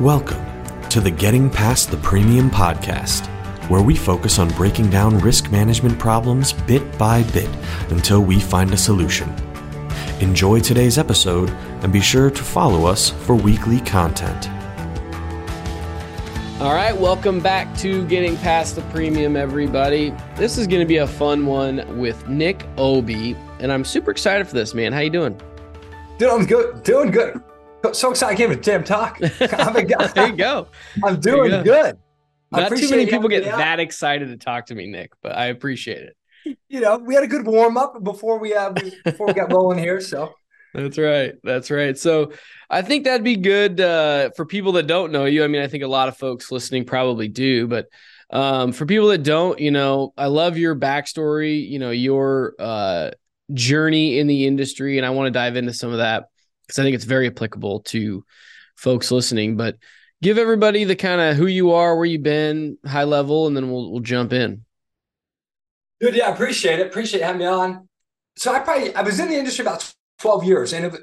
Welcome to the Getting Past the Premium podcast, where we focus on breaking down risk management problems bit by bit until we find a solution. Enjoy today's episode and be sure to follow us for weekly content. All right, welcome back to Getting Past the Premium, everybody. This is going to be a fun one with Nick Aube, and I'm super excited for this, man. How you doing? Dude, I'm good. Doing good. So excited I came a Jam Talk. There you go. I'm doing go. good. Not too many people get that excited to talk to me, Nick, but I appreciate it. You know, we had a good warm up before we uh, before we got rolling here. So that's right. That's right. So I think that'd be good uh, for people that don't know you. I mean, I think a lot of folks listening probably do, but um, for people that don't, you know, I love your backstory. You know, your uh, journey in the industry, and I want to dive into some of that because I think it's very applicable to folks listening. But give everybody the kind of who you are, where you've been, high level, and then we'll we'll jump in. Dude, yeah, I appreciate it. Appreciate having me on. So I probably I was in the industry about twelve years, and it,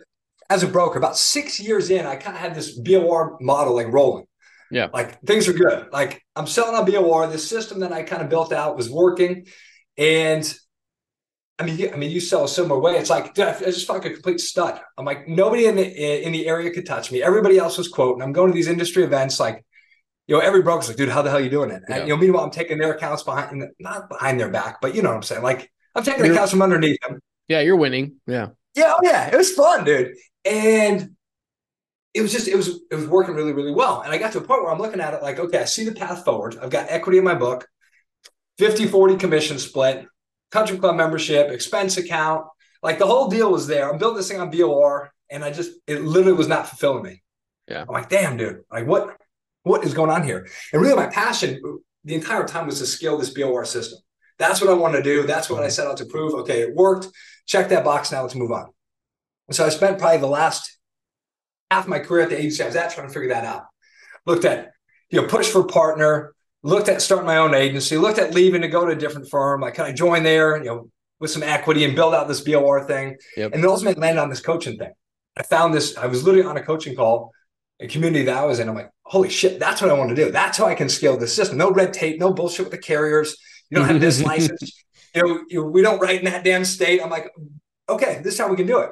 as a broker, about six years in, I kind of had this BOR model like rolling. Yeah, like things are good. Like I'm selling on BOR. The system that I kind of built out was working, and I mean, I mean, you sell a similar way. It's like, dude, I just felt like a complete stud. I'm like, nobody in the in the area could touch me. Everybody else was quoting. I'm going to these industry events, like, you know, every broker's like, dude, how the hell are you doing it? Yeah. And, you know, meanwhile, I'm taking their accounts behind, not behind their back, but you know what I'm saying. Like, I'm taking you're, accounts from underneath them. Yeah, you're winning. Yeah. Yeah, oh yeah, it was fun, dude. And it was just, it was, it was working really, really well. And I got to a point where I'm looking at it like, okay, I see the path forward. I've got equity in my book, 50 40 commission split country club membership, expense account. Like the whole deal was there. I'm building this thing on BOR, and I just it literally was not fulfilling me. Yeah. I'm like, damn, dude, like what what is going on here? And really my passion the entire time was to scale this BOR system. That's what I want to do. That's what I mm-hmm. set out to prove. Okay, it worked. Check that box. Now let's move on. And so I spent probably the last half my career at the agency I was at trying to figure that out. Looked at, you know, push for partner, looked at starting my own agency, looked at leaving to go to a different firm. Like, can I join there, you know, with some equity and build out this BOR thing? Yep. And then ultimately landed on this coaching thing. I found this, I was literally on a coaching call, a community that I was in. I'm like, holy shit, that's what I want to do. That's how I can scale the system. No red tape, no bullshit with the carriers. You don't have this license. You know, you, we don't write in that damn state. I'm like, okay, this is how we can do it.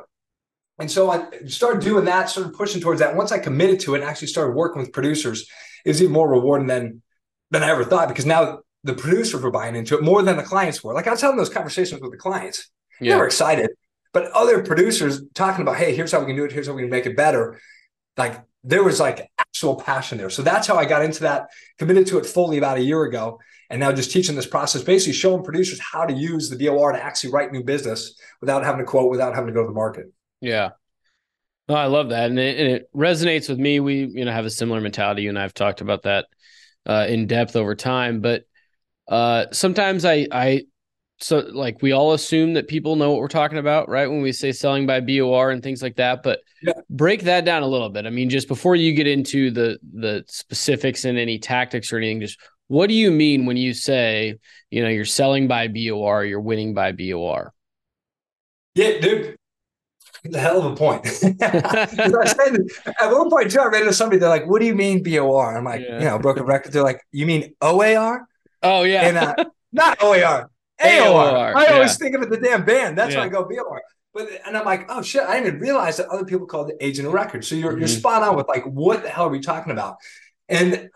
And so I started doing that, started pushing towards that. Once I committed to it and actually started working with producers, it was even more rewarding than than I ever thought because now the producers were buying into it more than the clients were. Like I was having those conversations with the clients. Yeah. They were excited. But other producers talking about, hey, here's how we can do it, here's how we can make it better. Like there was like actual passion there. So that's how I got into that, committed to it fully about a year ago. And now just teaching this process, basically showing producers how to use the BOR to actually write new business without having to quote, without having to go to the market. Yeah. I love that. And it, and it resonates with me. We, you know, have a similar mentality. You and I've talked about that uh, in depth over time. But uh, sometimes I, I, so like we all assume that people know what we're talking about, right? When we say selling by BOR and things like that. But yeah. break that down a little bit. I mean, just before you get into the the specifics and any tactics or anything, just what do you mean when you say, you know, you're selling by BOR, you're winning by BOR? Yeah, dude the hell of a point. at one point too, I ran into somebody. They're like, "What do you mean BOR?" I'm like, yeah. you know, broken record. They're like, "You mean OAR?" Oh yeah, and uh, not OAR, AOR. I always yeah. think of it the damn band. That's yeah. why I go BOR. But and I'm like, oh shit, I didn't even realize that other people called it agent of record. So you're mm-hmm. you're spot on with like, what the hell are we talking about? And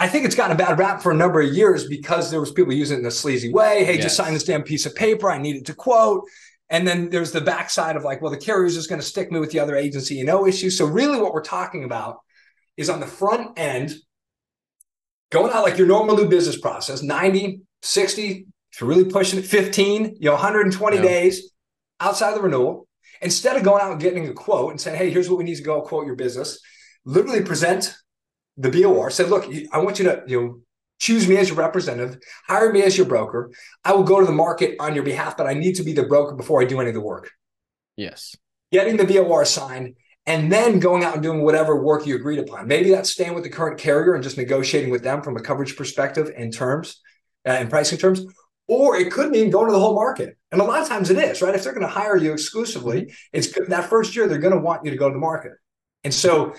I think it's gotten a bad rap for a number of years because there was people using it in a sleazy way. Hey, yes. just sign this damn piece of paper. I needed to quote. And then there's the backside of like, well, the carrier is just going to stick me with the other agency, you know, issue. So really what we're talking about is on the front end, going out like your normal new business process, 90, 60, if you're really pushing it, 15, you know, 120 yeah. days outside of the renewal. Instead of going out and getting a quote and saying, hey, here's what we need to go quote your business, literally present the BOR, say, look, I want you to, you know, choose me as your representative, hire me as your broker. I will go to the market on your behalf, but I need to be the broker before I do any of the work. Yes. Getting the BOR signed and then going out and doing whatever work you agreed upon. Maybe that's staying with the current carrier and just negotiating with them from a coverage perspective and terms uh, and pricing terms. Or it could mean going to the whole market. And a lot of times it is, right? If they're going to hire you exclusively, it's that first year they're going to want you to go to the market. And so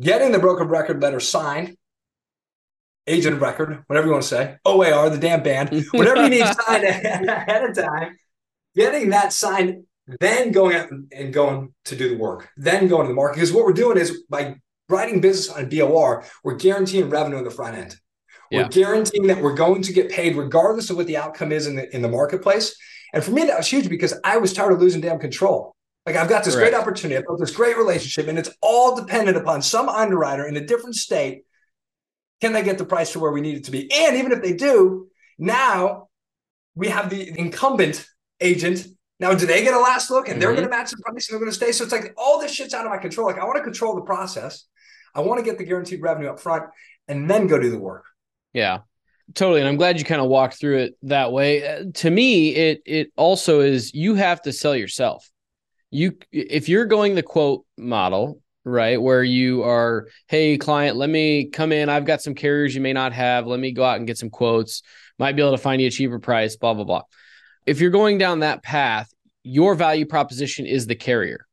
getting the broker record letter signed, agent of record, whatever you want to say, OAR, the damn band, whatever you need signed ahead of time, getting that signed, then going out and going to do the work, then going to the market. Because what we're doing is by writing business on a BOR, we're guaranteeing revenue in the front end. We're yeah. guaranteeing that we're going to get paid regardless of what the outcome is in the in the marketplace. And for me, that was huge because I was tired of losing damn control. Like I've got this Correct. great opportunity, I've built this great relationship, and it's all dependent upon some underwriter in a different state. Can they get the price to where we need it to be? And even if they do, now we have the incumbent agent. Now, do they get a last look and mm-hmm. they're going to match the price and they're going to stay? So it's like all this shit's out of my control. Like I want to control the process. I want to get the guaranteed revenue up front and then go do the work. Yeah. Totally. And I'm glad you kind of walked through it that way. Uh, to me, it it also is you have to sell yourself. You if you're going the quote model, right, where you are, hey, client, let me come in. I've got some carriers you may not have. Let me go out and get some quotes. Might be able to find you a cheaper price, blah, blah, blah. If you're going down that path, your value proposition is the carrier,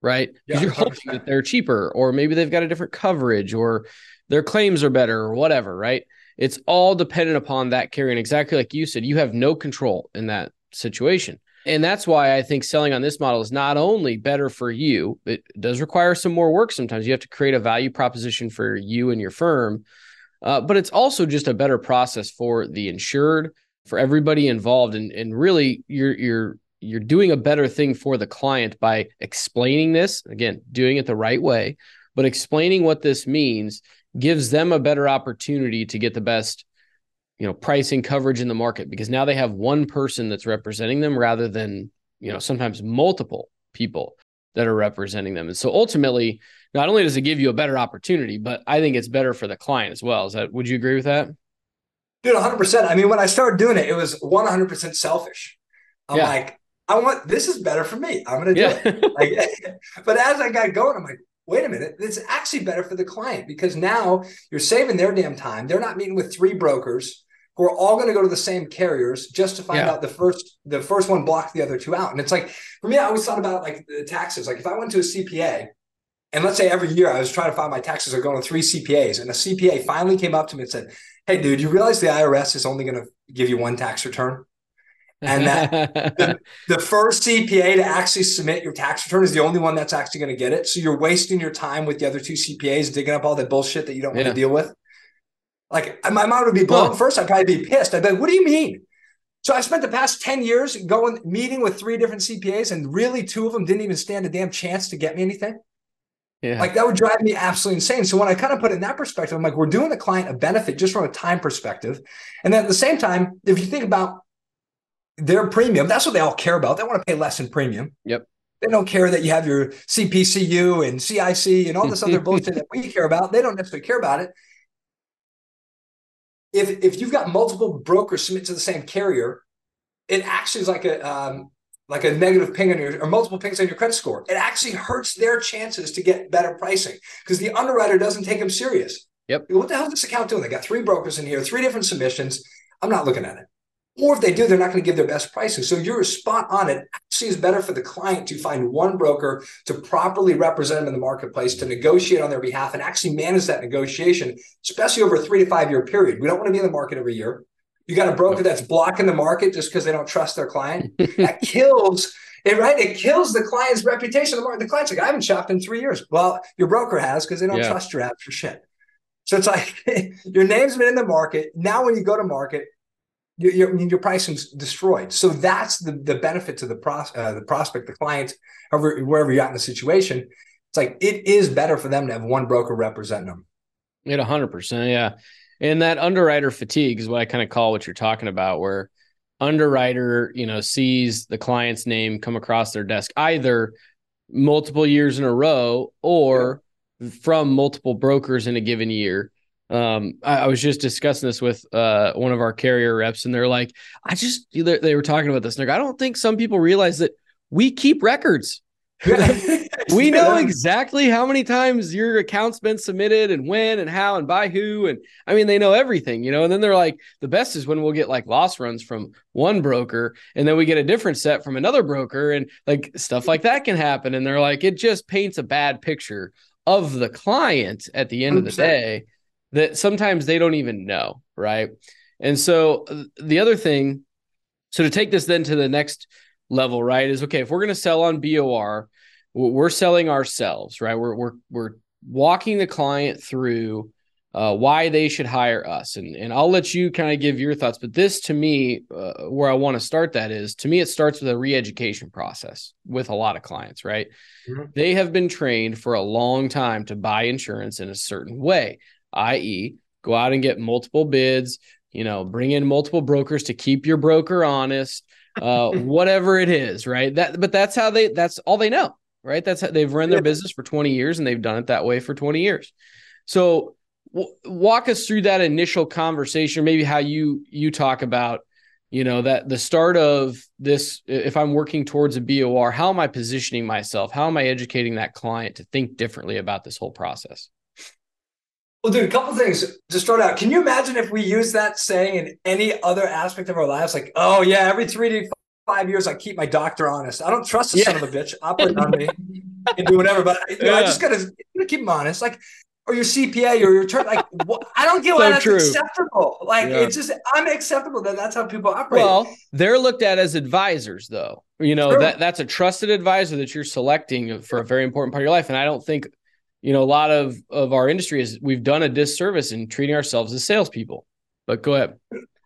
right? Because yeah, you're hoping that they're cheaper, or maybe they've got a different coverage, or their claims are better, or whatever, right? It's all dependent upon that carrier. And exactly like you said, you have no control in that situation. And that's why I think selling on this model is not only better for you, it does require some more work sometimes. You have to create a value proposition for you and your firm, uh, but it's also just a better process for the insured, for everybody involved. And, and really, you're, you're, you're doing a better thing for the client by explaining this again, doing it the right way, but explaining what this means gives them a better opportunity to get the best you know pricing coverage in the market because now they have one person that's representing them rather than you know sometimes multiple people that are representing them. And so ultimately not only does it give you a better opportunity but i think it's better for the client as well. Is that would you agree with that? Dude 100% i mean when i started doing it it was 100% selfish. I'm yeah. like i want this is better for me. I'm gonna do yeah. it. Like, but as i got going i'm like wait a minute, it's actually better for the client because now you're saving their damn time. They're not meeting with three brokers who are all going to go to the same carriers just to find yeah. out the first the first one blocked the other two out. And it's like for me, I always thought about like the taxes. Like if I went to a CPA, and let's say every year I was trying to find my taxes are going to three CPAs, and a CPA finally came up to me and said, "Hey, dude, you realize the IRS is only going to give you one tax return?" and that the, the, first CPA to actually submit your tax return is the only one that's actually going to get it. So you're wasting your time with the other two CPAs digging up all that bullshit that you don't yeah. want to deal with. Like my mind would be blown. First, I'd probably be pissed. I'd be like, "What do you mean?" So I spent the past ten years going meeting with three different CPAs, and really two of them didn't even stand a damn chance to get me anything. Yeah. Like that would drive me absolutely insane. So when I kind of put it in that perspective, I'm like, we're doing the client a benefit just from a time perspective. And then at the same time, if you think about their premium. That's what they all care about. They want to pay less in premium. Yep. They don't care that you have your CPCU and CIC and all this other bullshit that we care about. They don't necessarily care about it. If if you've got multiple brokers submit to the same carrier, it actually is like a um, like a negative ping on your or multiple pings on your credit score. It actually hurts their chances to get better pricing because the underwriter doesn't take them serious. Yep. What the hell is this account doing? They got three brokers in here, three different submissions. I'm not looking at it. Or if they do, they're not going to give their best pricing. So you're spot on. It actually is better for the client to find one broker to properly represent them in the marketplace, to negotiate on their behalf and actually manage that negotiation, especially over a three to five year period. We don't want to be in the market every year. You got a broker that's blocking the market just because they don't trust their client. that kills it, right? It kills the client's reputation. The, market. the client's like, I haven't shopped in three years. Well, your broker has because they don't yeah. trust your app for shit. So it's like your name's been in the market. Now, when you go to market, your, your, pricing's destroyed. So that's the, the benefit to the pros, uh, the prospect, the client, however, wherever you're at in the situation. It's like it is better for them to have one broker representing them. It hundred percent, yeah. And that underwriter fatigue is what I kind of call what you're talking about, where underwriter, you know, sees the client's name come across their desk either multiple years in a row or yeah. from multiple brokers in a given year um, I, I, was just discussing this with uh, one of our carrier reps, and they're like, I just they were talking about this. And like, I don't think some people realize that we keep records. we know exactly how many times your account's been submitted and when and how and by who. And I mean, they know everything, you know. And then they're like, the best is when we'll get like loss runs from one broker and then we get a different set from another broker and like stuff like that can happen. And they're like, it just paints a bad picture of the client at the end 100%. of the day that sometimes they don't even know, right? And so uh, the other thing, so to take this then to the next level, right, is okay, if we're going to sell on BOR, we're selling ourselves, right? We're we're we're walking the client through uh, why they should hire us. And, and I'll let you kind of give your thoughts. But this to me, uh, where I want to start that is to me, it starts with a re education process with a lot of clients, right? Mm-hmm. They have been trained for a long time to buy insurance in a certain way, i.e., go out and get multiple bids, you know, bring in multiple brokers to keep your broker honest, uh, whatever it is, right? That, but that's how they, that's all they know, right? That's how they've run their business for 20 years and they've done it that way for 20 years. So, walk us through that initial conversation maybe how you you talk about you know that the start of this if i'm working towards a bor how am i positioning myself how am i educating that client to think differently about this whole process well dude a couple things to start out can you imagine if we use that saying in any other aspect of our lives like oh yeah every three to five years i keep my doctor honest i don't trust the yeah. son of a bitch operate on me and do whatever but you know, yeah. i just gotta, keep him honest like or your CPA or your turn. Like, I don't get why so that's true. acceptable. Like, yeah. it's just unacceptable that that's how people operate. Well, they're looked at as advisors, though. You know, true. that that's a trusted advisor that you're selecting for a very important part of your life. And I don't think, you know, a lot of of our industry is we've done a disservice in treating ourselves as salespeople. But go ahead.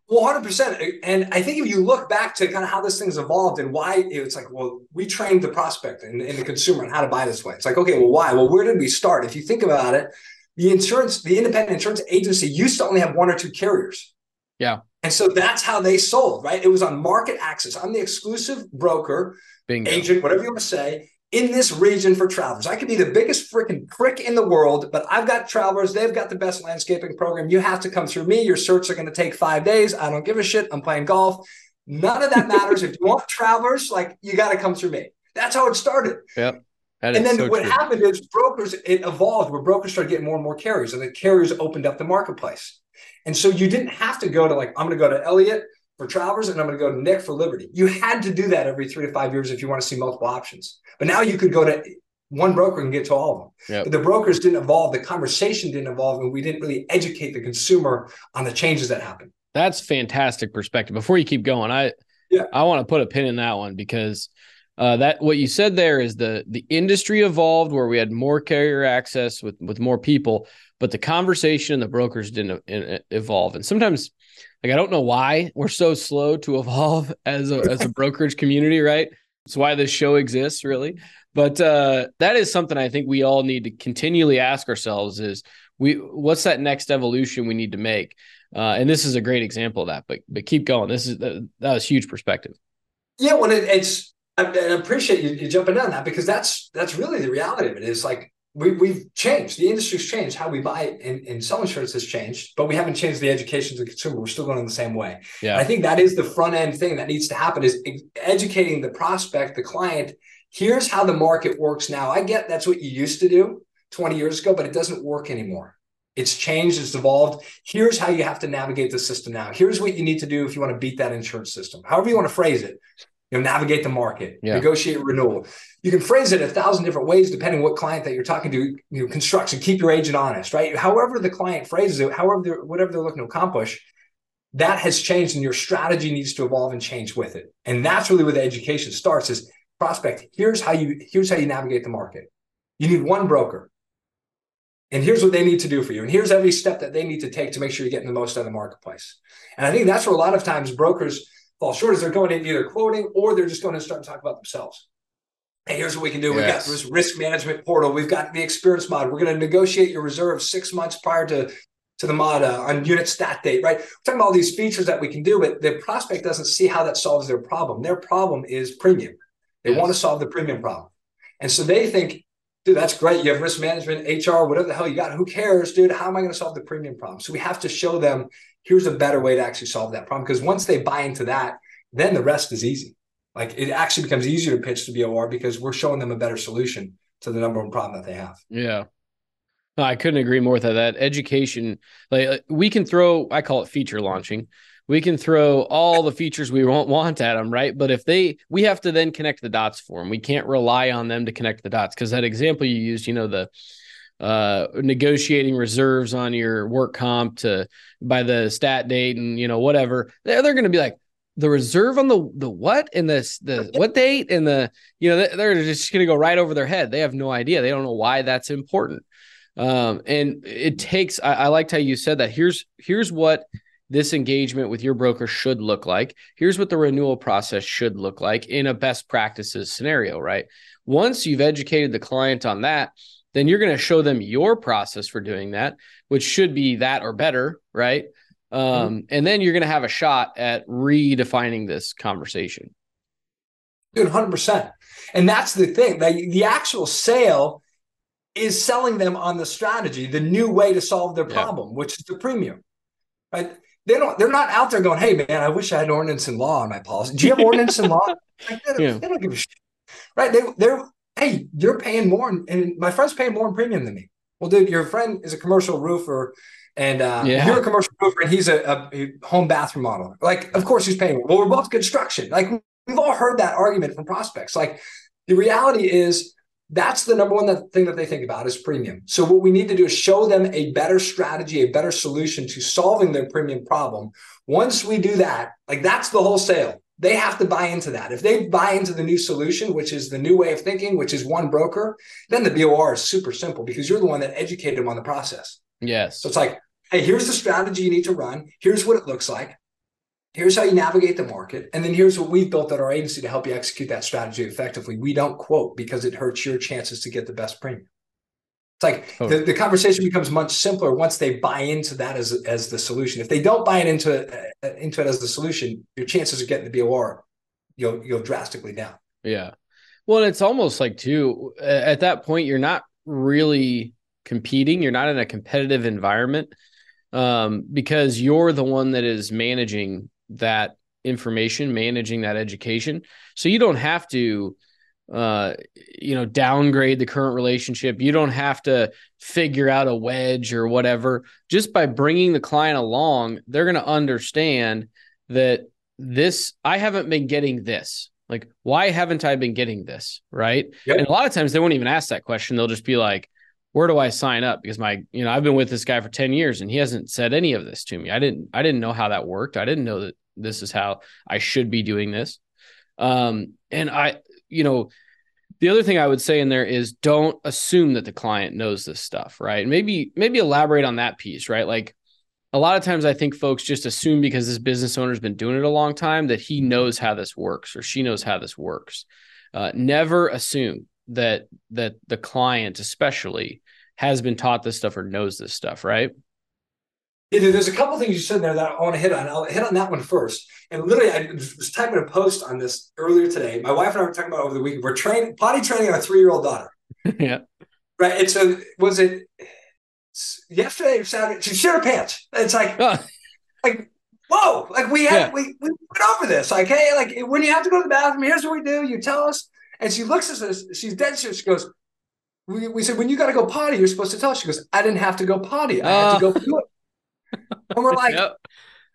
Well, 100%. And I think if you look back to kind of how this thing's evolved and why it's like, well, we trained the prospect and, and the consumer on how to buy this way. It's like, okay, well, why? Well, where did we start? If you think about it, the insurance, the independent insurance agency used to only have one or two carriers. Yeah. And so that's how they sold, right? It was on market access. I'm the exclusive broker, Bingo. agent, whatever you want to say, in this region for travelers. I could be the biggest freaking prick in the world, but I've got travelers. They've got the best landscaping program. You have to come through me. Your certs are going to take five days. I don't give a shit. I'm playing golf. None of that matters. if you want travelers, like you got to come through me. That's how it started. Yep. and then so what true. happened is brokers, it evolved where brokers started getting more and more carriers, and the carriers opened up the marketplace. And so you didn't have to go to like, I'm going to go to Elliott for Travelers and I'm going to go to Nick for Liberty. You had to do that every three to five years if you want to see multiple options. But now you could go to one broker and get to all of them. Yep. But the brokers didn't evolve, the conversation didn't evolve, and we didn't really educate the consumer on the changes that happened. That's fantastic perspective. Before you keep going, I yeah. I want to put a pin in that one because uh, that what you said there is the the industry evolved where we had more carrier access with with more people, but the conversation and the brokers didn't evolve. And sometimes, like I don't know why we're so slow to evolve as a as a brokerage community, right? It's why this show exists, really. But uh, that is something I think we all need to continually ask ourselves: is we what's that next evolution we need to make? Uh, and this is a great example of that. But but keep going. This is that, that was huge perspective. Yeah, when it, it's I, I appreciate you, you jumping down that because that's that's really the reality of it. Is like we, we've changed. The industry's changed. How we buy and, and sell insurance has changed, but we haven't changed the education to the consumer. We're still going in the same way. Yeah. And I think that is the front end thing that needs to happen is educating the prospect, the client. Here's how the market works now. I get that's what you used to do 20 years ago, but it doesn't work anymore. It's changed, it's evolved. Here's how you have to navigate the system now. Here's what you need to do if you want to beat that insurance system. However you want to phrase it you know, navigate the market, yeah. negotiate renewal. You can phrase it a thousand different ways depending what client that you're talking to. You know, construction, keep your agent honest, right? However the client phrases it, however they're, whatever they're looking to accomplish, that has changed, and your strategy needs to evolve and change with it. And that's really where the education starts: is prospect. Here's how you here's how you navigate the market. You need one broker, and here's what they need to do for you, and here's every step that they need to take to make sure you're getting the most out of the marketplace. And I think that's where a lot of times brokers fall short is they're going in either quoting or they're just going to start to talk about themselves. Hey, here's what we can do. Yes. We've got this risk management portal. We've got the experience mod. We're going to negotiate your reserve six months prior to, to the mod uh, on unit stat date, right? We're talking about all these features that we can do, but the prospect doesn't see how that solves their problem. Their problem is premium. They yes. want to solve the premium problem. And so they think, dude, that's great. You have risk management, HR, whatever the hell you got. Who cares, dude? How am I going to solve the premium problem? So we have to show them here's a better way to actually solve that problem. Because once they buy into that, then the rest is easy. Like it actually becomes easier to pitch to BOR because we're showing them a better solution to the number one problem that they have. Yeah. No, I couldn't agree more with that. That education, like uh, we can throw, I call it feature launching. We can throw all the features we want, want at them, right? But if they, we have to then connect the dots for them. We can't rely on them to connect the dots because that example you used, you know, the uh, negotiating reserves on your work comp to by the stat date and you know whatever they're, they're going to be like the reserve on the the what and the the what date and the you know they're just going to go right over their head they have no idea they don't know why that's important um, and it takes I, I liked how you said that here's here's what this engagement with your broker should look like. Here's what the renewal process should look like in a best practices scenario, right? Once you've educated the client on that, then you're going to show them your process for doing that, which should be that or better, right? Um, mm-hmm. And then you're going to have a shot at redefining this conversation. Dude, 100%. And that's the thing that the actual sale is selling them on the strategy, the new way to solve their problem, yeah. which is the premium. Right? They don't. They're not out there going, "Hey, man, I wish I had ordinance and law on my policy." Do you have ordinance and law? Like, they, don't, yeah. they, don't, give a shit, right? They, they're hey, you're paying more, and my friend's paying more in premium than me. Well, dude, your friend is a commercial roofer, and uh, yeah. you're a commercial roofer, and he's a, a, home bathroom model. Like, of course, he's paying more. Well, we're both construction. Like, we've all heard that argument from prospects. Like, the reality is that's the number one thing that they think about is premium. So what we need to do is show them a better strategy, a better solution to solving their premium problem. Once we do that, like that's the whole sale. They have to buy into that. If they buy into the new solution, which is the new way of thinking, which is one broker, then the BOR is super simple because you're the one that educated them on the process. Yes. So it's like, hey, here's the strategy you need to run. Here's what it looks like. Here's how you navigate the market. And then here's what we've built at our agency to help you execute that strategy effectively. We don't quote because it hurts your chances to get the best premium. It's like oh. the, the conversation becomes much simpler once they buy into that as, as the solution. If they don't buy it into it, uh, into it as the solution, your chances of getting the BOR you'll you'll drastically down. Yeah. Well, it's almost like too at that point you're not really competing. You're not in a competitive environment um, because you're the one that is managing that information, managing that education. So you don't have to uh you know downgrade the current relationship. You don't have to figure out a wedge or whatever. Just by bringing the client along they're going to understand that this i haven't been getting this. Like why haven't i been getting this right? Yep. and a lot of times they won't even ask that question. They'll just be like where do i sign up? Because my you know i've been with this guy for 10 years and he hasn't said any of this to me. I didn't i didn't know how that worked. I didn't know that this is how i should be doing this. Um and i you know, the other thing I would say in there is don't assume that the client knows this stuff, right? Maybe maybe elaborate on that piece, right? Like a lot of times I think folks just assume because this business owner's been doing it a long time that he knows how this works or she knows how this works. Uh, never assume that that the client especially has been taught this stuff or knows this stuff, right? Yeah, there's a couple things you said there that I want to hit on. I'll hit on that one first. And literally, I was typing a post on this earlier today. My wife and I were talking about over the week. We're training potty training our three year old daughter. yeah. Right. And so was it yesterday or Saturday? She shit her pants. It's like, oh. like, whoa! Like we had yeah. we we went over this. Like, hey, like when you have to go to the bathroom, here's what we do. You tell us. And she looks at us. She's dead serious. She goes, we, we said, when you got to go potty, you're supposed to tell us. She goes, I didn't have to go potty. I had to go oh. poo. And we're like, yep.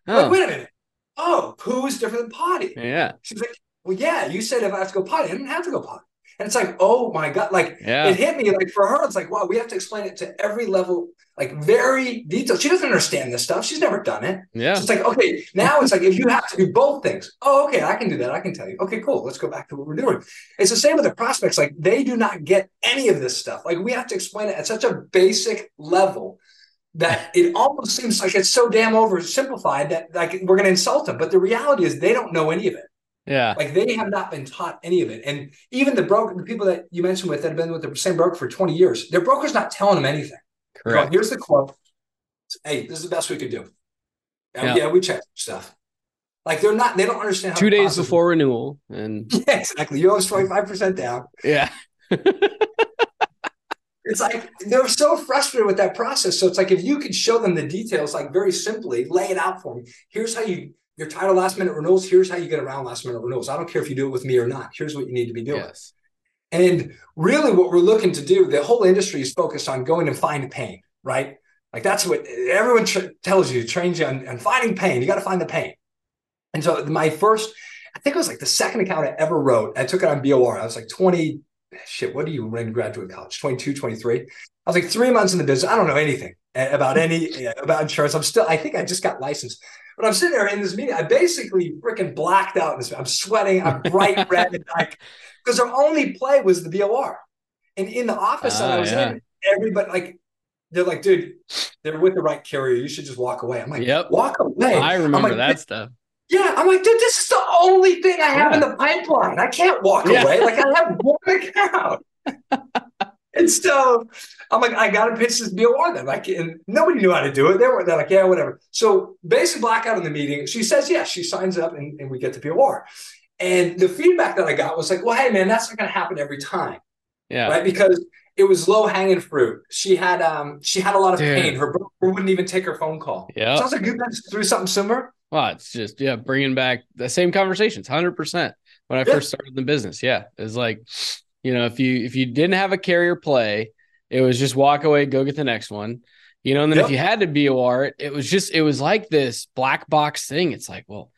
oh. wait, wait a minute. Oh, poo is different than potty. Yeah. She's like, well, yeah, you said if I have to go potty, I didn't have to go potty. And it's like, oh my God. Like yeah. it hit me like for her, it's like, wow, we have to explain it to every level, like very detailed. She doesn't understand this stuff. She's never done it. Yeah. So it's like, okay, now it's like if you have to do both things, oh, okay, I can do that. I can tell you. Okay, cool. Let's go back to what we're doing. It's the same with the prospects. Like they do not get any of this stuff. Like we have to explain it at such a basic level that it almost seems like it's so damn oversimplified that like we're going to insult them. But the reality is they don't know any of it. Yeah. Like they have not been taught any of it. And even the broker, the people that you mentioned with that have been with the same broker for 20 years, their broker's not telling them anything. Correct. here's the quote. Hey, this is the best we could do. And yeah. yeah, we checked stuff. Like they're not, they don't understand. Two days before renewal, and yeah, exactly. You always twenty five percent down. Yeah. it's like they're so frustrated with that process. So it's like if you could show them the details, like very simply, lay it out for me. Here's how you your title last minute renewals. Here's how you get around last minute renewals. I don't care if you do it with me or not. Here's what you need to be doing. Yes. And really, what we're looking to do, the whole industry is focused on going and find pain, right? Like that's what everyone tra- tells you, trains you on, on finding pain. You got to find the pain. And so my first, I think it was like the second account I ever wrote. I took it on BOR. I was like 20, shit, what are you you graduate college? 22, 23. I was like three months in the business. I don't know anything about any about insurance. I'm still, I think I just got licensed. But I'm sitting there in this meeting. I basically freaking blacked out. This, I'm sweating. I'm bright red, and like because our only play was the BOR. And in the office uh, I was yeah. in, everybody like they're like, dude, they're with the right carrier. You should just walk away. I'm like, yep. walk away. I remember like, that stuff. Yeah, I'm like, dude, this is the only thing I have yeah. in the pipeline. I can't walk yeah. away. Like I have one account. and so I'm like, I gotta pitch this BOR then. Like, and nobody knew how to do it. They were they're like, yeah, whatever. So basically blackout in the meeting. She says yes. She signs up and, and we get the BOR. And the feedback that I got was like, well, hey man, that's not gonna happen every time. Yeah. Right. Because it was low hanging fruit. She had um she had a lot of Dude. pain. Her broker wouldn't even take her phone call. Yeah. Sounds like you guys through something similar. Well, it's just yeah, bringing back the same conversations, hundred percent. When I yeah. first started the business, yeah, it's like, you know, if you if you didn't have a carrier play, it was just walk away, go get the next one, you know. And then yep. if you had to BOR it, it was just it was like this black box thing. It's like, well,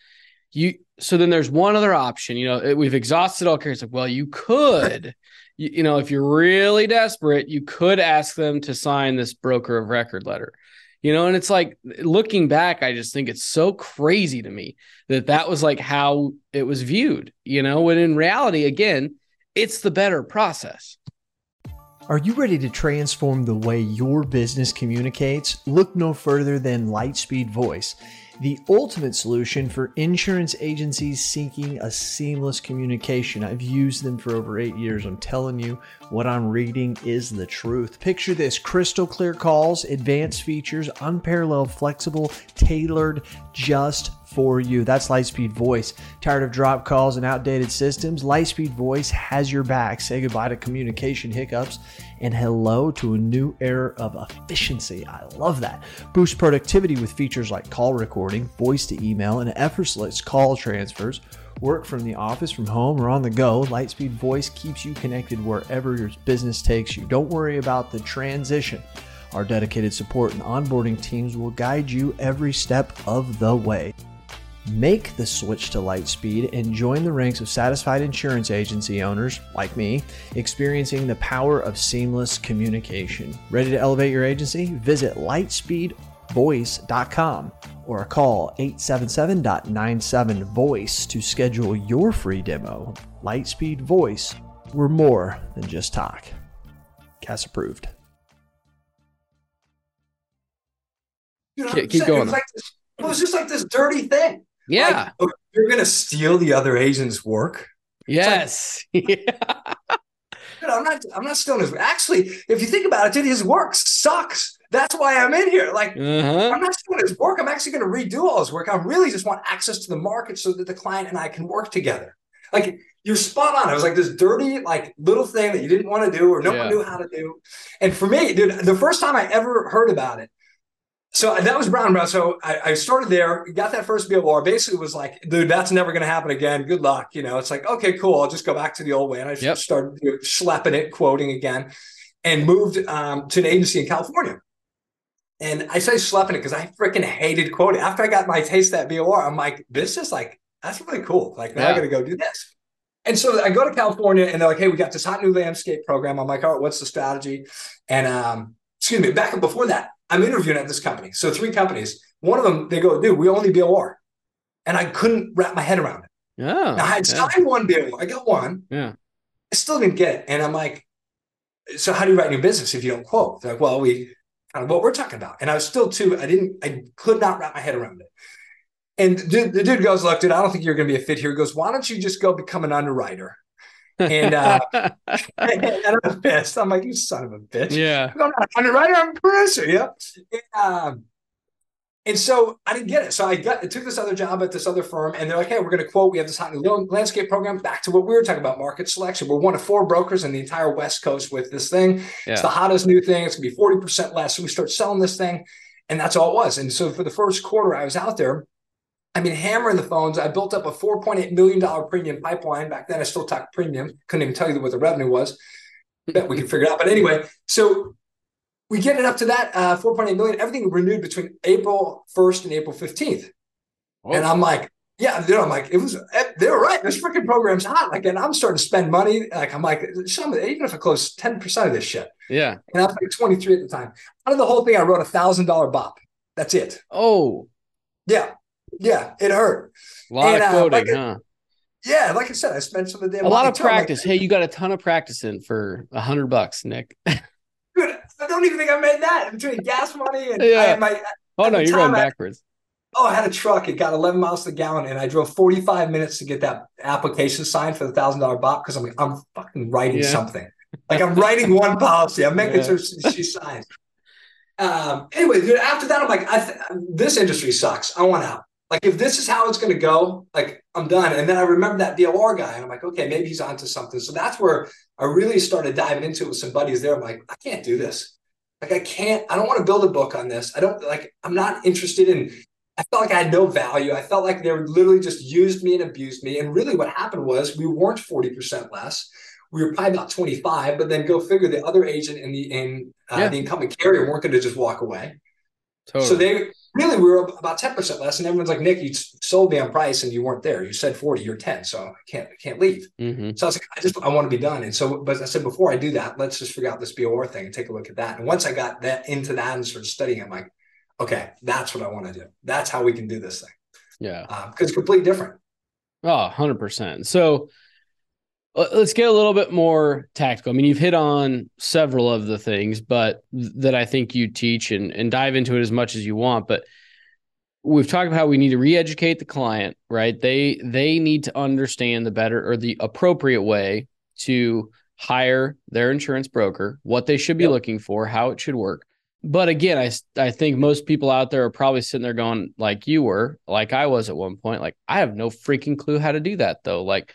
you. So then there's one other option. You know, it, we've exhausted all carriers. Like, well, you could, you, you know, if you're really desperate, you could ask them to sign this broker of record letter you know and it's like looking back i just think it's so crazy to me that that was like how it was viewed you know when in reality again it's the better process. Are you ready to transform the way your business communicates? Look no further than lightspeed voice the ultimate solution for insurance agencies seeking a seamless communication. I've used them for over eight years. I'm telling you, what I'm reading is the truth. Picture this crystal clear calls, advanced features, unparalleled, flexible, tailored just for you. That's Lightspeed Voice. Tired of drop calls and outdated systems? Lightspeed Voice has your back. Say goodbye to communication hiccups and hello to a new era of efficiency. I love that. Boost productivity with features like call recording, voice to email, and effortless call transfers. Work from the office, from home, or on the go. Lightspeed Voice keeps you connected wherever your business takes you. Don't worry about the transition. Our dedicated support and onboarding teams will guide you every step of the way. Make the switch to Lightspeed and join the ranks of satisfied insurance agency owners, like me, experiencing the power of seamless communication. Ready to elevate your agency? Visit lightspeedvoice.com or call 877.97voice to schedule your free demo. Lightspeed Voice, we're more than just talk. CAS approved. You know, keep, going. It was, like this, it was just like this dirty thing. Yeah. Like, okay, you're going to steal the other agent's work. Yes. Like, yeah. I'm not. I'm not stealing his. Work. Actually, if you think about it, dude, his work sucks. That's why I'm in here. Like, uh-huh. I'm not stealing his work. I'm actually going to redo all his work. I really just want access to the market so that the client and I can work together. Like, you're spot on. It was like this dirty, like little thing that you didn't want to do or no yeah. one knew how to do. And for me, dude, the first time I ever heard about it, so that was Brown Brown. So I, I, started there, got that first BOR. Basically, was like, dude, that's never going to happen again. Good luck. You know, it's like, okay, cool. I'll just go back to the old way. And I yep. started you know, schlepping it, quoting again, and moved um, to an agency in California. And I say schlepping it because I freaking hated quoting. After I got my taste that BOR, I'm like, this is like, that's really cool. Like, now yeah. I got to go do this. And so I go to California and they're like, hey, we got this hot new landscape program. I'm like, all right, what's the strategy? And um, excuse me, back up before that, I'm interviewing at this company. So three companies. One of them, they go, dude, we only BOR. And I couldn't wrap my head around it. Yeah. Now, I had yeah. signed one BOR. I got one. Yeah. I still didn't get it. And I'm like, so how do you write new business if you don't quote? They're like, well, we kind of what we're talking about. And I was still too, I didn't, I could not wrap my head around it. And the, the dude goes, look, dude, I don't think you're going to be a fit here. He goes, why don't you just go become an underwriter? And, uh, and I'm pissed. I'm like, you son of a bitch. Yeah. I'm not an underwriter. I'm a producer. Yeah. And, um, and so I didn't get it. So I got I took this other job at this other firm, and they're like, "Hey, we're going to quote. We have this hot new landscape program. Back to what we were talking about, market selection. We're one of four brokers in the entire West Coast with this thing. Yeah. It's the hottest new thing. It's going to be forty percent less. So we start selling this thing, and that's all it was. And so for the first quarter, I was out there. I mean, hammering the phones. I built up a $4.8 million premium pipeline. Back then, I still talked premium. Couldn't even tell you what the revenue was. Bet we can figure it out. But anyway, so we get it up to that uh, 4.8 million. Everything renewed between April 1st and April 15th. Oh. And I'm like, yeah, know, I'm like, it was, eh, they were right. This freaking program's hot. Like, and I'm starting to spend money. Like, I'm like, some, even if I close 10% of this shit. Yeah. And I was like 23 at the time. Out of the whole thing, I wrote a thousand dollar bop. That's it. Oh. Yeah. Yeah. It hurt. A lot and, of quoting, uh, like, huh? Yeah, like I said, I spent some of the damn a lot of practice. Like, hey, you got a ton of practice in for a hundred bucks, Nick. Dude, I don't even think I made that between gas money and yeah. my. Oh no, you're going backwards. oh, I had a truck. It got 11 miles to the gallon, and I drove 45 minutes to get that application signed for the thousand dollar bop because I'm like, I'm fucking writing yeah. something. Like I'm writing one policy. I'm making yeah. sure she, she signs. Um, anyway, dude, after that, I'm like, I th- this industry sucks. I want out. Like, if this is how it's going to go, like, I'm done. And then I remember that BOR guy, and I'm like, okay, maybe he's onto something. So that's where I really started diving into it with some buddies there. I'm like, I can't do this. Like, I can't, I don't want to build a book on this. I don't like, I'm not interested in, I felt like I had no value. I felt like they were literally just used me and abused me. And really what happened was we weren't 40% less we were probably about 25, but then go figure the other agent and the in uh, yeah. the incumbent carrier weren't going to just walk away. Totally. So they really we were about 10% less. And everyone's like, Nick, you sold me on price and you weren't there. You said 40, you're 10. So I can't, I can't leave. Mm-hmm. So I was like, I just, I want to be done. And so, but I said, before I do that, let's just figure out this BOR thing and take a look at that. And once I got that into that and started studying, I'm like, okay, that's what I want to do. That's how we can do this thing. Yeah. Because uh, it's completely different. Oh, 100%. So let's get a little bit more tactical. I mean, you've hit on several of the things, but that I think you teach and, and dive into it as much as you want. But we've talked about how we need to re-educate the client, right? They they need to understand the better or the appropriate way to hire their insurance broker, what they should be yep. looking for, how it should work. But again, I I think most people out there are probably sitting there going like you were, like I was at one point, like I have no freaking clue how to do that though. Like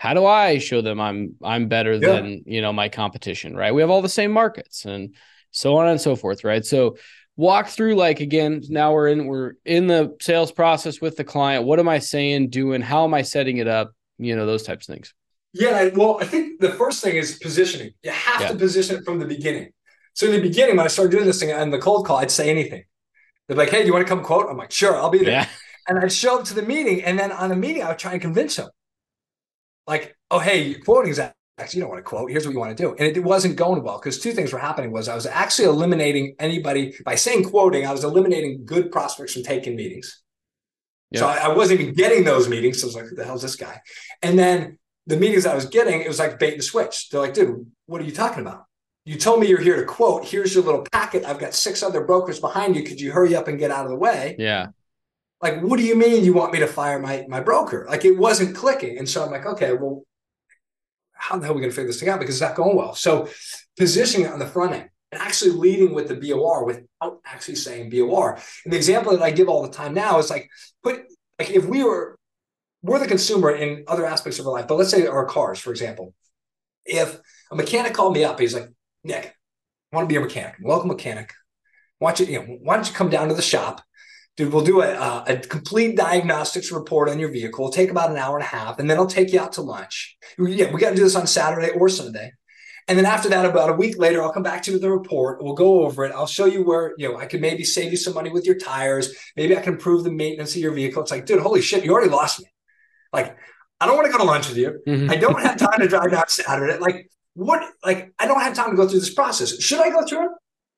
how do I show them I'm I'm better yeah. than you know my competition, right? We have all the same markets and so on and so forth, right? So walk through like again, now we're in we're in the sales process with the client. What am I saying, doing? How am I setting it up? You know, those types of things. Yeah, well, I think the first thing is positioning. You have yeah. to position it from the beginning. So in the beginning, when I started doing this thing and the cold call, I'd say anything. They're like, "Hey, do you want to come quote?" I'm like, "Sure, I'll be there." Yeah. And I'd show up to the meeting, and then on the meeting, I would try and convince them like, oh, hey, quoting is actually you don't want to quote. Here's what you want to do. And it, wasn't going well because two things were happening was I was actually eliminating anybody by saying quoting, I was eliminating good prospects from taking meetings. So I, I, wasn't even getting those meetings. So I was like, who the hell's this guy? And then the meetings I was getting, it was like bait and switch. They're like, dude, what are you talking about? You told me you're here to quote. Here's your little packet. I've got six other brokers behind you. Could you hurry up and get out of the way? Yeah like, what do you mean you want me to fire my my broker? Like it wasn't clicking. And so I'm like, okay, well, how the hell are we to figure this thing out? Because it's not going well. So positioning it on the front end and actually leading with the BOR without actually saying BOR. And the example that I give all the time now is like, put like if we were we're the consumer in other aspects of our life, but let's say our cars, for example. If a mechanic called me up, he's like, Nick, I want to be a mechanic. Welcome mechanic. Why don't you, you know, why don't you come down to the shop? Dude, we'll do a, a complete diagnostics report on your vehicle. It'll take about an hour and a half, and then I'll take you out to lunch. Yeah, we got to do this on Saturday or Sunday. And then after that, about a week later, I'll come back to you with the report. We'll go over it. I'll show you where, you know, I could maybe save you some money with your tires. Maybe I can improve the maintenance of your vehicle. It's like, dude, holy shit, you already lost me. Like, I don't want to go to lunch with you. Mm-hmm. I don't have time to drive down Saturday. Like, what? Like, I don't have time to go through this process. Should I go through it?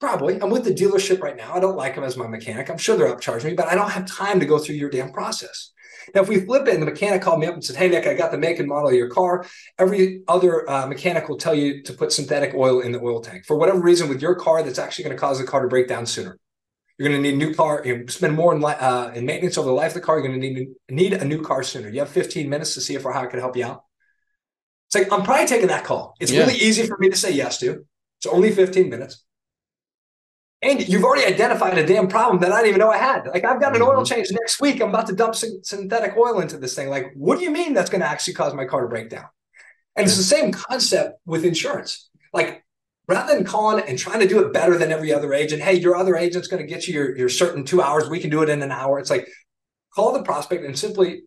Probably. I'm with the dealership right now. I don't like them as my mechanic. I'm sure they're upcharging me, but I don't have time to go through your damn process. Now, if we flip it and the mechanic called me up and said, Hey, Nick, I got the make and model of your car, every other uh, mechanic will tell you to put synthetic oil in the oil tank. For whatever reason, with your car, that's actually going to cause the car to break down sooner. You're going to need a new car. You spend more in, uh, in maintenance over the life of the car. You're going to need, need a new car sooner. You have 15 minutes to see if or how I can help you out. It's like, I'm probably taking that call. It's yeah. really easy for me to say yes to. It's only 15 minutes. And you've already identified a damn problem that I didn't even know I had. Like I've got an oil mm-hmm. change next week. I'm about to dump synthetic oil into this thing. Like, what do you mean that's going to actually cause my car to break down? And it's the same concept with insurance. Like rather than calling and trying to do it better than every other agent, hey, your other agent's going to get you your, your certain two hours. We can do it in an hour. It's like call the prospect and simply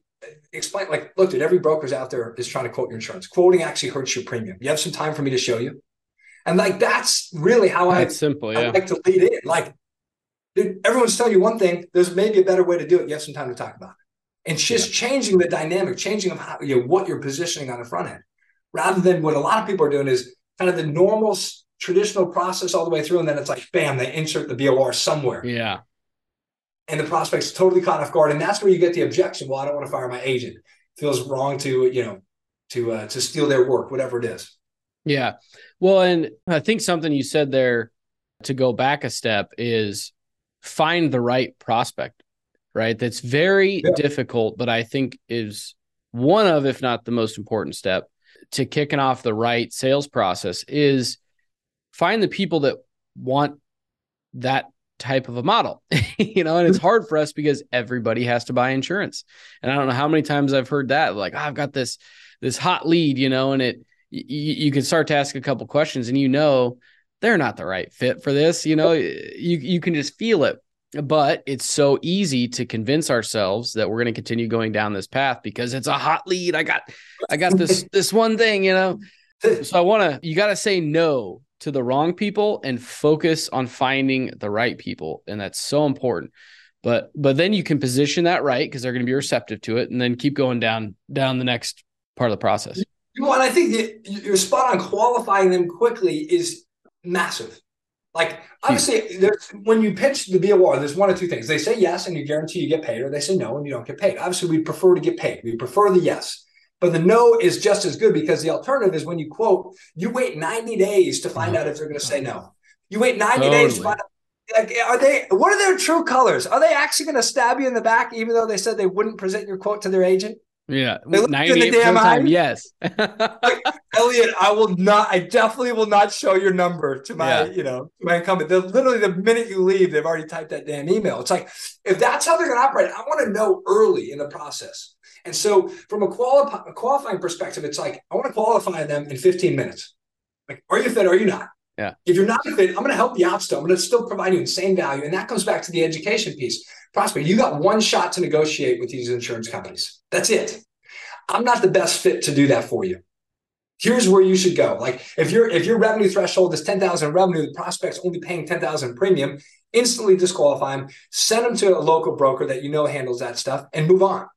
explain, like, look, dude, every broker's out there is trying to quote your insurance. Quoting actually hurts your premium. You have some time for me to show you. And like that's really how that's I simple, yeah. I like to lead in. Like, dude, everyone's telling you one thing. There's maybe a better way to do it. You have some time to talk about it. and just yeah. changing the dynamic, changing of how you know what you're positioning on the front end, rather than what a lot of people are doing is kind of the normal traditional process all the way through, and then it's like bam, they insert the BOR somewhere. Yeah. And the prospect's totally caught off guard, and that's where you get the objection. Well, I don't want to fire my agent. It feels wrong to you know to uh, to steal their work, whatever it is. Yeah. Well, and I think something you said there to go back a step is find the right prospect, right? That's very yeah. difficult, but I think is one of, if not the most important step to kicking off the right sales process is find the people that want that type of a model you know and it's hard for us because everybody has to buy insurance and i don't know how many times i've heard that like oh, i've got this this hot lead you know and it you, you can start to ask a couple questions and you know they're not the right fit for this you know you you can just feel it. But it's so easy to convince ourselves that we're going to continue going down this path because it's a hot lead. I got i got this this one thing you know? So i want to you got to say no to the wrong people and focus on finding the right people and that's so important. But but then you can position that right because they're going to be receptive to it and then keep going down down the next part of the process well and i think your spot on qualifying them quickly is massive like obviously hmm. when you pitch the BOR, there's one or two things. They say yes and you guarantee you get paid, or they say no and you don't get paid. Obviously, we prefer to get paid. We prefer the yes. But the no is just as good because the alternative is when you quote, you wait 90 days to find hmm. out if they're going to say no. You wait 90 totally. days to find out. Like, are they, what are their true colors? Are they actually going to stab you in the back, even though they said they wouldn't present your quote to their agent? Yeah, ninety-eight percent time, yes. like, Elliot, I will not. I definitely will not show your number to my, yeah. you know, my incumbent. The, literally, the minute you leave, they've already typed that damn email. It's like if that's how they're going to operate, I want to know early in the process. And so, from a, quali- a qualifying perspective, it's like I want to qualify them in 15 minutes. Like, are you fit? Or are you not? Yeah. If you're not fit, I'm going to help you out still. I'm going to still provide you insane value, and that comes back to the education piece. Prospect, you got one shot to negotiate with these insurance companies. That's it. I'm not the best fit to do that for you. Here's where you should go. Like if your if your revenue threshold is 10,000 revenue, the prospect's only paying 10,000 premium, instantly disqualify them, send them to a local broker that you know handles that stuff and move on.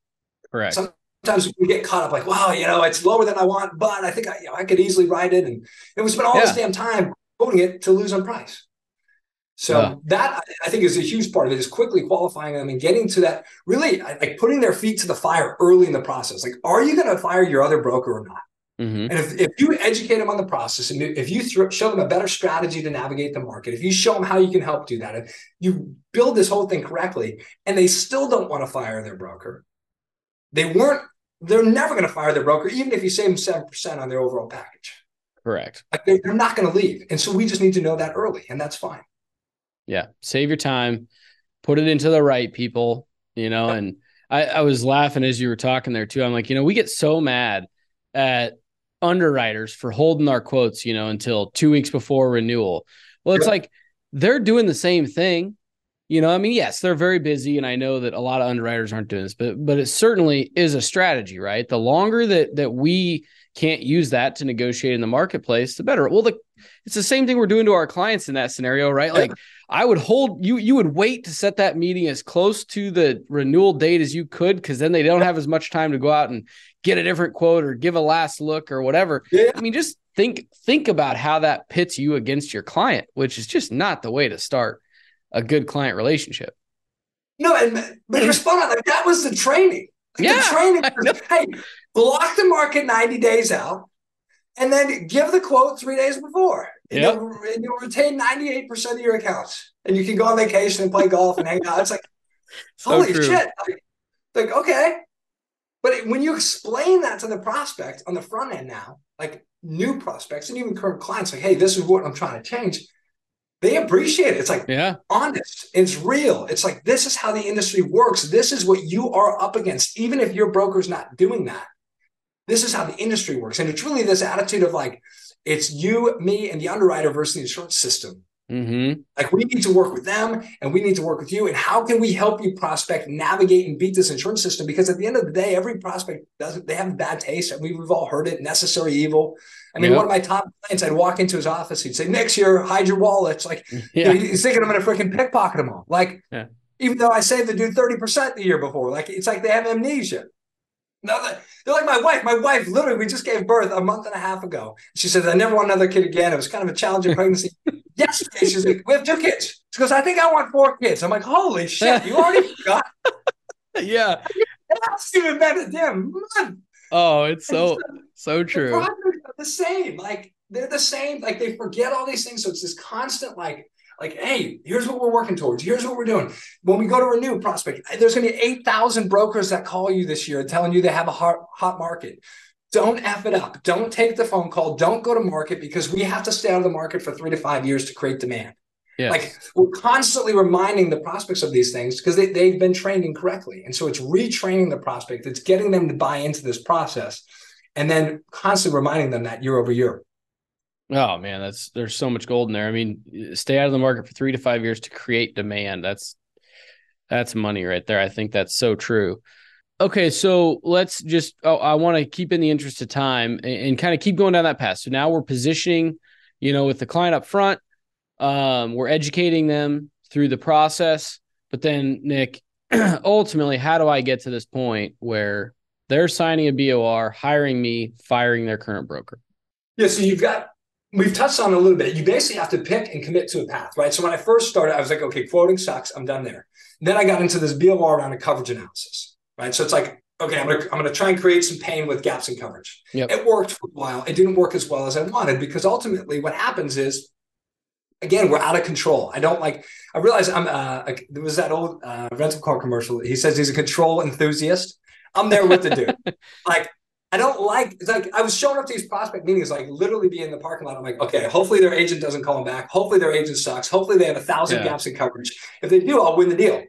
Correct. Sometimes we get caught up like, wow, you know, it's lower than I want, but I think I, you know, I could easily write it. And, and we spent all yeah. this damn time quoting it to lose on price. So yeah. that I think is a huge part of it is quickly qualifying them and getting to that really like putting their feet to the fire early in the process. Like, are you going to fire your other broker or not? Mm-hmm. And if, if you educate them on the process and if you th- show them a better strategy to navigate the market, if you show them how you can help do that, if you build this whole thing correctly, and they still don't want to fire their broker, they weren't, they're never going to fire their broker, even if you save them 7% on their overall package. Correct. Like they, they're not going to leave. And so we just need to know that early, and that's fine. Yeah. Save your time, put it into the right people, you know, and I, I was laughing as you were talking there too. I'm like, you know, we get so mad at underwriters for holding our quotes, you know, until two weeks before renewal. Well, it's like they're doing the same thing. You know, I mean, yes, they're very busy, and I know that a lot of underwriters aren't doing this, but but it certainly is a strategy, right? The longer that that we can't use that to negotiate in the marketplace, the better. Well, the it's the same thing we're doing to our clients in that scenario, right? Like I would hold you you would wait to set that meeting as close to the renewal date as you could because then they don't have as much time to go out and get a different quote or give a last look or whatever. Yeah. I mean, just think think about how that pits you against your client, which is just not the way to start a good client relationship. No, and but respond on like that was the training. Yeah, the training. Was, hey, block the market 90 days out and then give the quote three days before. And, yep. you'll, and you'll retain 98% of your accounts. And you can go on vacation and play golf and hang out. It's like, so holy true. shit. Like, like, okay. But when you explain that to the prospect on the front end now, like new prospects and even current clients, like, hey, this is what I'm trying to change. They appreciate it. It's like yeah. honest. It's real. It's like this is how the industry works. This is what you are up against. Even if your broker's not doing that, this is how the industry works. And it's really this attitude of like, it's you, me, and the underwriter versus the insurance system. Mm-hmm. Like we need to work with them and we need to work with you. And how can we help you prospect navigate and beat this insurance system? Because at the end of the day, every prospect doesn't, they have bad taste. I mean, we've all heard it, necessary evil. I mean, yep. one of my top clients, I'd walk into his office, he'd say, next year, hide your wallets. Like yeah. you know, he's thinking I'm going to freaking pickpocket them all. Like, yeah. even though I saved the dude 30% the year before. Like it's like they have amnesia. No, they're like my wife. My wife, literally, we just gave birth a month and a half ago. She says, I never want another kid again. It was kind of a challenging pregnancy. Yesterday, she's like, We have two kids. She goes, I think I want four kids. I'm like, Holy shit, you already forgot. yeah. That's even better. Damn month. Oh, it's so, so true. The same. Like, they're the same. Like, they forget all these things. So it's this constant, like, like, hey, here's what we're working towards. Here's what we're doing. When we go to renew prospect, there's going to be 8,000 brokers that call you this year telling you they have a hot, hot market. Don't F it up. Don't take the phone call. Don't go to market because we have to stay out of the market for three to five years to create demand. Yes. Like we're constantly reminding the prospects of these things because they, they've been trained incorrectly. And so it's retraining the prospect, it's getting them to buy into this process and then constantly reminding them that year over year. Oh man, that's there's so much gold in there. I mean, stay out of the market for three to five years to create demand. That's that's money right there. I think that's so true. Okay, so let's just. Oh, I want to keep in the interest of time and, and kind of keep going down that path. So now we're positioning, you know, with the client up front. Um, we're educating them through the process, but then Nick, ultimately, how do I get to this point where they're signing a BOR, hiring me, firing their current broker? Yeah, so you've got we've touched on a little bit. You basically have to pick and commit to a path, right? So when I first started, I was like, okay, quoting sucks. I'm done there. Then I got into this BOR around a coverage analysis, right? So it's like, okay, I'm gonna I'm gonna try and create some pain with gaps in coverage. Yep. It worked for a while. It didn't work as well as I wanted because ultimately what happens is again, we're out of control. I don't like, I realize I'm, uh, there was that old uh, rental car commercial. He says he's a control enthusiast. I'm there with the dude. like, I don't like it's like I was showing up to these prospect meetings, like literally be in the parking lot. I'm like, okay, hopefully their agent doesn't call them back. Hopefully their agent sucks. Hopefully they have a thousand yeah. gaps in coverage. If they do, I'll win the deal.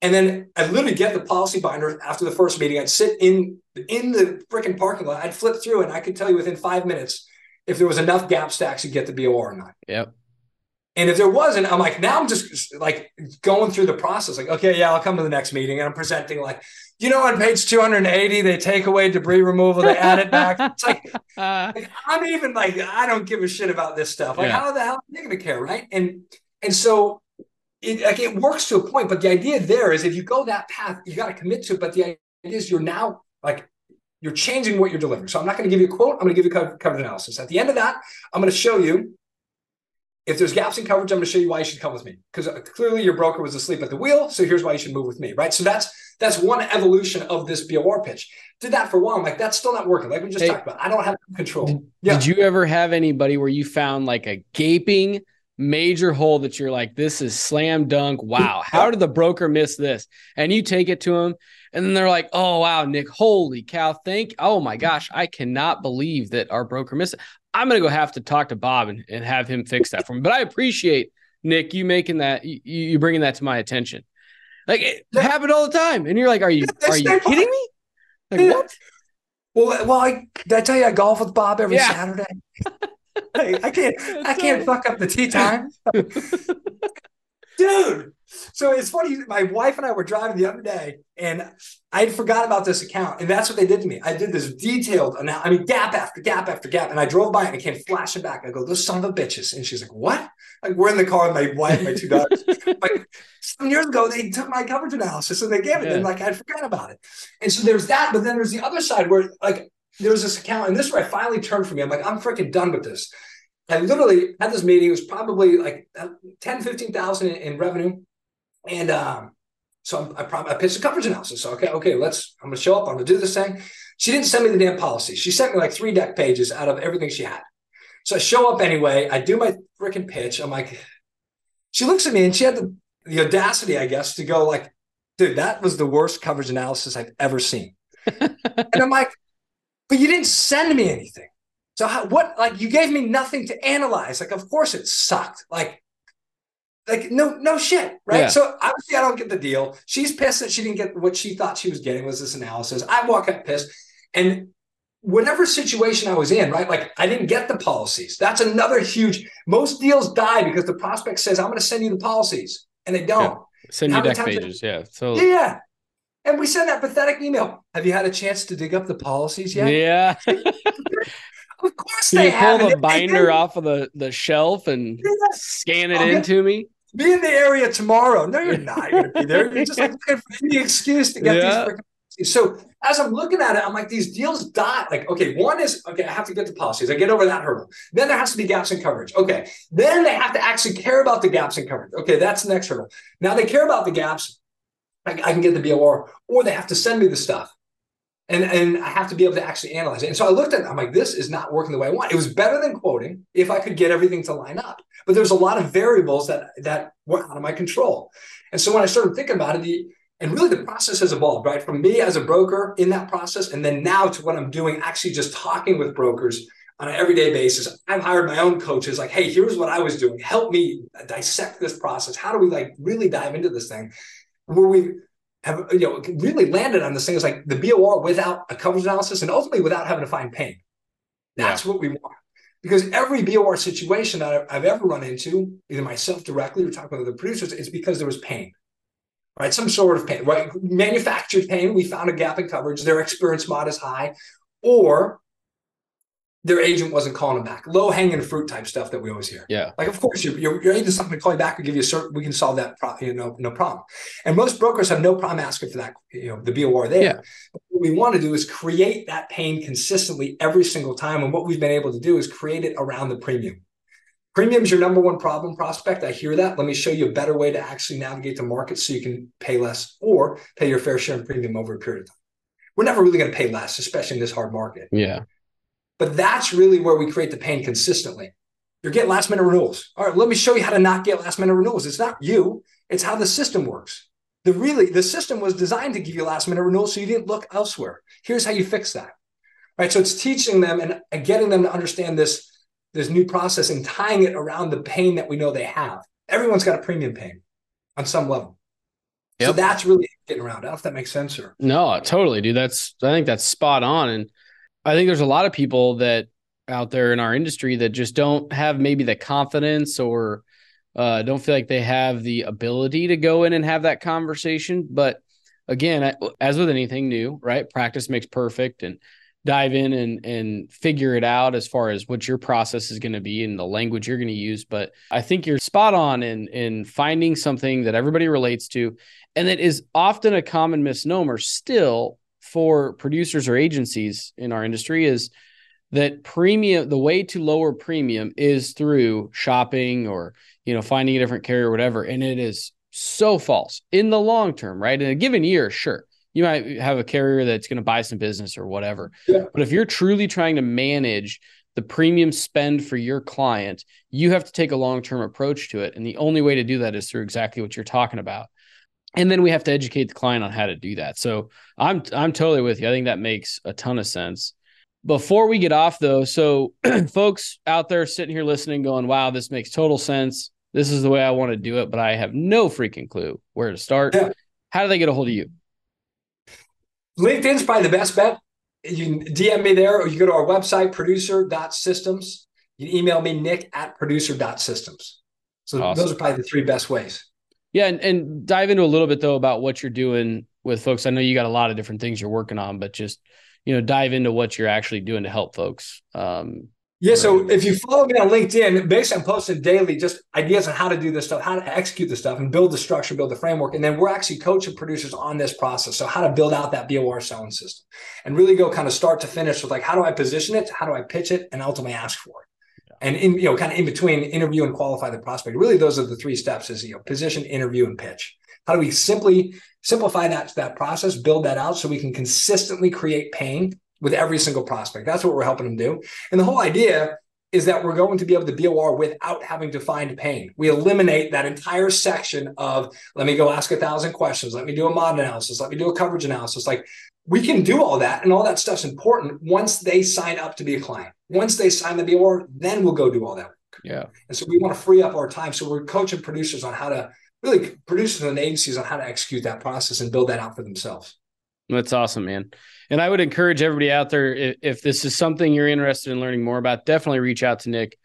And then I literally get the policy binder after the first meeting. I'd sit in in the freaking parking lot. I'd flip through and I could tell you within five minutes if there was enough gap stacks to get the BOR or not. Yep. And if there wasn't, I'm like, now I'm just like going through the process. Like, okay, yeah, I'll come to the next meeting and I'm presenting like, you know, on page 280, they take away debris removal, they add it back. It's like, like, I'm even like, I don't give a shit about this stuff. Like, yeah. how the hell are they going to care, right? And and so it like it works to a point, but the idea there is if you go that path, you got to commit to it. But the idea is you're now like you're changing what you're delivering. So I'm not going to give you a quote. I'm going to give you coverage analysis. At the end of that, I'm going to show you if there's gaps in coverage, I'm going to show you why you should come with me because uh, clearly your broker was asleep at the wheel. So here's why you should move with me, right? So that's that's one evolution of this BOR pitch. Did that for a while. I'm like, that's still not working. Like we just hey, talked about, I don't have control. Did, yeah. did you ever have anybody where you found like a gaping major hole that you're like, this is slam dunk? Wow, how did the broker miss this? And you take it to them, and then they're like, oh wow, Nick, holy cow, thank, oh my gosh, I cannot believe that our broker missed it. I'm gonna go have to talk to Bob and, and have him fix that for me. But I appreciate Nick you making that you, you bringing that to my attention. Like it yeah. happened all the time, and you're like, "Are you are you kidding me?" Like yeah. what? Well, well, I did I tell you I golf with Bob every yeah. Saturday. hey, I can't I can't fuck up the tee time, dude. So it's funny. My wife and I were driving the other day, and I had forgot about this account, and that's what they did to me. I did this detailed, I mean, gap after gap after gap, and I drove by and it came flashing back. I go, "Those son of a bitches!" And she's like, "What?" Like we're in the car with my wife, my two daughters. like some years ago, they took my coverage analysis and they gave it, yeah. and like I'd forgot about it. And so there's that, but then there's the other side where like there's this account, and this is where I finally turned for me. I'm like, I'm freaking done with this. I literally had this meeting. It was probably like 10, 15,000 in revenue. And um, so I, I, I pitched a coverage analysis. So, okay, okay, let's, I'm going to show up. I'm to do this thing. She didn't send me the damn policy. She sent me like three dec pages out of everything she had. So I show up anyway. I do my freaking pitch. I'm like, she looks at me and she had the, the audacity, I guess, to go like, dude, that was the worst coverage analysis I've ever seen. and I'm like, but you didn't send me anything. So how, what, like you gave me nothing to analyze. Like, of course it sucked. Like, like no no shit right? Yeah. so obviously i don't get the deal. She's pissed that she didn't get what she thought she was getting was this analysis. I walk up pissed. And whatever situation i was in right like i didn't get the policies. That's another huge most deals die because the prospect says i'm going to send you the policies and they don't. Yeah. send you dec pages they, yeah so yeah and we send that pathetic email. Have you had a chance to dig up the policies yet? Yeah. Of course, they you pull the binder off of the, the shelf and scan it into me. Be in the area tomorrow. No, you're not going to be there. You're just like looking for any excuse to get yeah. these. So as I'm looking at it, I'm like, these deals die. Like, okay, one is okay, I have to get the policies. I get over that hurdle. Then there has to be gaps in coverage. Okay. Then they have to actually care about the gaps in coverage. Okay, that's the next hurdle. Now they care about the gaps. I, I can get the BOR, or they have to send me the stuff and and I have to be able to actually analyze it. And so I looked at it, I'm like, this is not working the way I want. It was better than quoting if I could get everything to line up. But there's a lot of variables that that were out of my control. And so when I started thinking about it, the, and really the process has evolved, right? From me as a broker in that process, and then now to what I'm doing, actually just talking with brokers on an everyday basis. I've hired my own coaches, like, hey, here's what I was doing. Help me dissect this process. How do we like really dive into this thing? Where we have you know really landed on this thing is like the BOR without a coverage analysis and ultimately without having to find pain. That's yeah. what we want. Because every BOR situation that I've ever run into, either myself directly or talking with other producers, it's because there was pain, right? Some sort of pain, right? Manufactured pain. We found a gap in coverage. Their experience mod is high, or their agent wasn't calling them back. Low hanging fruit type stuff that we always hear. Yeah. Like, of course, your, your, your agent's not going to call you back or give you a certain, we can solve that, pro- you know, no problem. And most brokers have no problem asking for that, you know, the BOR there. Yeah. what we want to do is create that pain consistently every single time. And what we've been able to do is create it around the premium. Premium is your number one problem prospect. I hear that. Let me show you a better way to actually navigate the market so you can pay less or pay your fair share in premium over a period of time. We're never really going to pay less, especially in this hard market. Yeah. But that's really where we create the pain consistently. You're getting last minute renewals. All right, let me show you how to not get last minute renewals. It's not you, it's how the system works. The really the system was designed to give you last minute renewals so you didn't look elsewhere. Here's how you fix that. Right. So it's teaching them and getting them to understand this, this new process and tying it around the pain that we know they have. Everyone's got a premium pain on some level. Yep. So that's really getting around. I don't know if that makes sense or no, totally, dude. That's I think that's spot on. And I think there's a lot of people that out there in our industry that just don't have maybe the confidence or uh, don't feel like they have the ability to go in and have that conversation. But again, as with anything new, right? Practice makes perfect and dive in and and figure it out as far as what your process is going to be and the language you're going to use but i think you're spot on in in finding something that everybody relates to and that is often a common misnomer still for producers or agencies in our industry is that premium the way to lower premium is through shopping or you know finding a different carrier or whatever. And it is so false in the long term right? In a given year sure you might have a carrier that's going to buy some business or whatever. Yeah. but if you're truly trying to manage the premium spend for your client you have to take a long-term approach to it. And the only way to do that is through exactly what you're talking about and then we have to educate the client on how to do that. So I'm I'm totally with you. I think that makes a ton of sense. Before we get off though, so folks out there sitting here listening going, "Wow, this makes total sense. This is the way I want to do it, but I have no freaking clue where to start." Yeah. How do they get a hold of you? LinkedIn's probably the best bet. You can DM me there or you go to our website producer.systems. You can email me nick at producer.systems. So awesome. those are probably the three best ways. Yeah, and, and dive into a little bit though about what you're doing with folks. I know you got a lot of different things you're working on, but just you know, dive into what you're actually doing to help folks. Um, yeah, so if you follow me on LinkedIn, basically I'm posting daily just ideas on how to do this stuff, how to execute the stuff, and build the structure, build the framework, and then we're actually coaching producers on this process. So how to build out that BOR selling system, and really go kind of start to finish with like how do I position it, how do I pitch it, and ultimately ask for it and in you know kind of in between interview and qualify the prospect really those are the three steps is you know position interview and pitch. How do we simply simplify that that process build that out so we can consistently create pain with every single prospect? That's what we're helping them do. And the whole idea is that we're going to be able to BOR without having to find pain. We eliminate that entire section of let me go ask a thousand questions, let me do a mod analysis, let me do a coverage analysis. Like we can do all that, and all that stuff's important once they sign up to be a client. Once they sign the BOR, then we'll go do all that work. Yeah. And so we want to free up our time. So we're coaching producers on how to really producers and agencies on how to execute that process and build that out for themselves. That's awesome, man. And I would encourage everybody out there if, if this is something you're interested in learning more about, definitely reach out to Nick.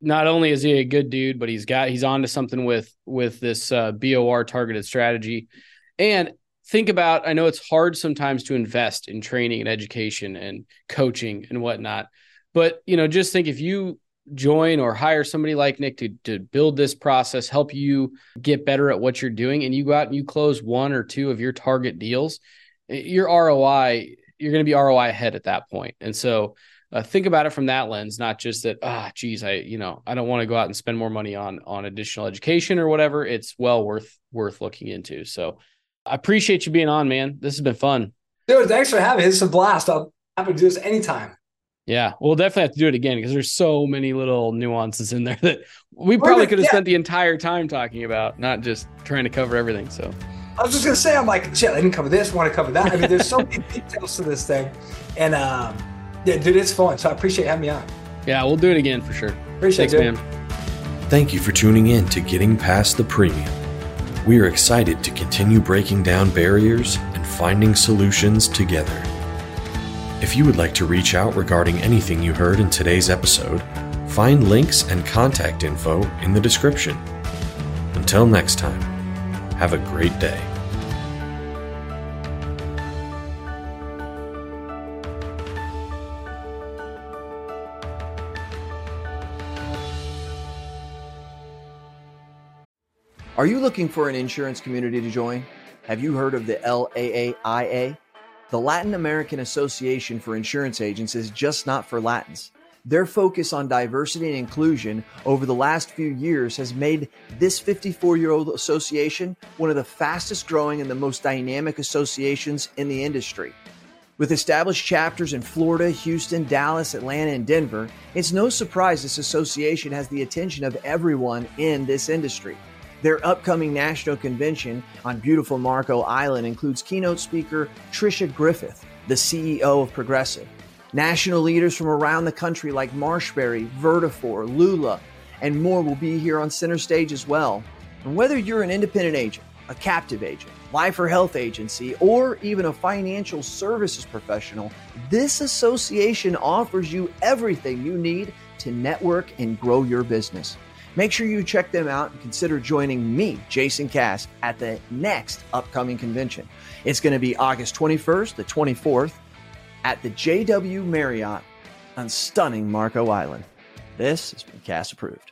Not only is he a good dude, but he's got he's on to something with with this uh, BOR targeted strategy. And think about I know it's hard sometimes to invest in training and education and coaching and whatnot but you know, just think if you join or hire somebody like Nick to, to build this process, help you get better at what you're doing, and you go out and you close one or two of your target deals, your ROI, you're going to be ROI ahead at that point. And so uh, think about it from that lens, not just that, ah, geez, I, you know, I don't want to go out and spend more money on, on additional education or whatever. It's well worth, worth looking into. So I appreciate you being on, man. This has been fun. Dude, thanks for having me. It's a blast. I'll happy to do this anytime. Yeah, we'll definitely have to do it again because there's so many little nuances in there that we probably could have yeah. spent the entire time talking about, not just trying to cover everything. So I was just gonna say, I'm like, shit, I didn't cover this, want to cover that. I mean, there's so many details to this thing, and um, yeah, dude, it's fun. So I appreciate having me on. Yeah, we'll do it again for sure. Appreciate Thanks, it, man. Thank you for tuning in to Getting Past the Premium. We are excited to continue breaking down barriers and finding solutions together. If you would like to reach out regarding anything you heard in today's episode, find links and contact info in the description. Until next time, have a great day. Are you looking for an insurance community to join? Have you heard of the LAAIA? The Latin American Association for Insurance Agents is just not for Latins. Their focus on diversity and inclusion over the last few years has made this 54 year old association one of the fastest growing and the most dynamic associations in the industry. With established chapters in Florida, Houston, Dallas, Atlanta, and Denver, it's no surprise this association has the attention of everyone in this industry. Their upcoming national convention on beautiful Marco Island includes keynote speaker Tricia Griffith, the CEO of Progressive. National leaders from around the country like Marshberry, Vertafore, Lula, and more will be here on center stage as well. And whether you're an independent agent, a captive agent, life or health agency, or even a financial services professional, this association offers you everything you need to network and grow your business. Make sure you check them out and consider joining me, Jason Cass, at the next upcoming convention. It's going to be August 21st to 24th at the JW Marriott on stunning Marco Island. This has been Cass approved.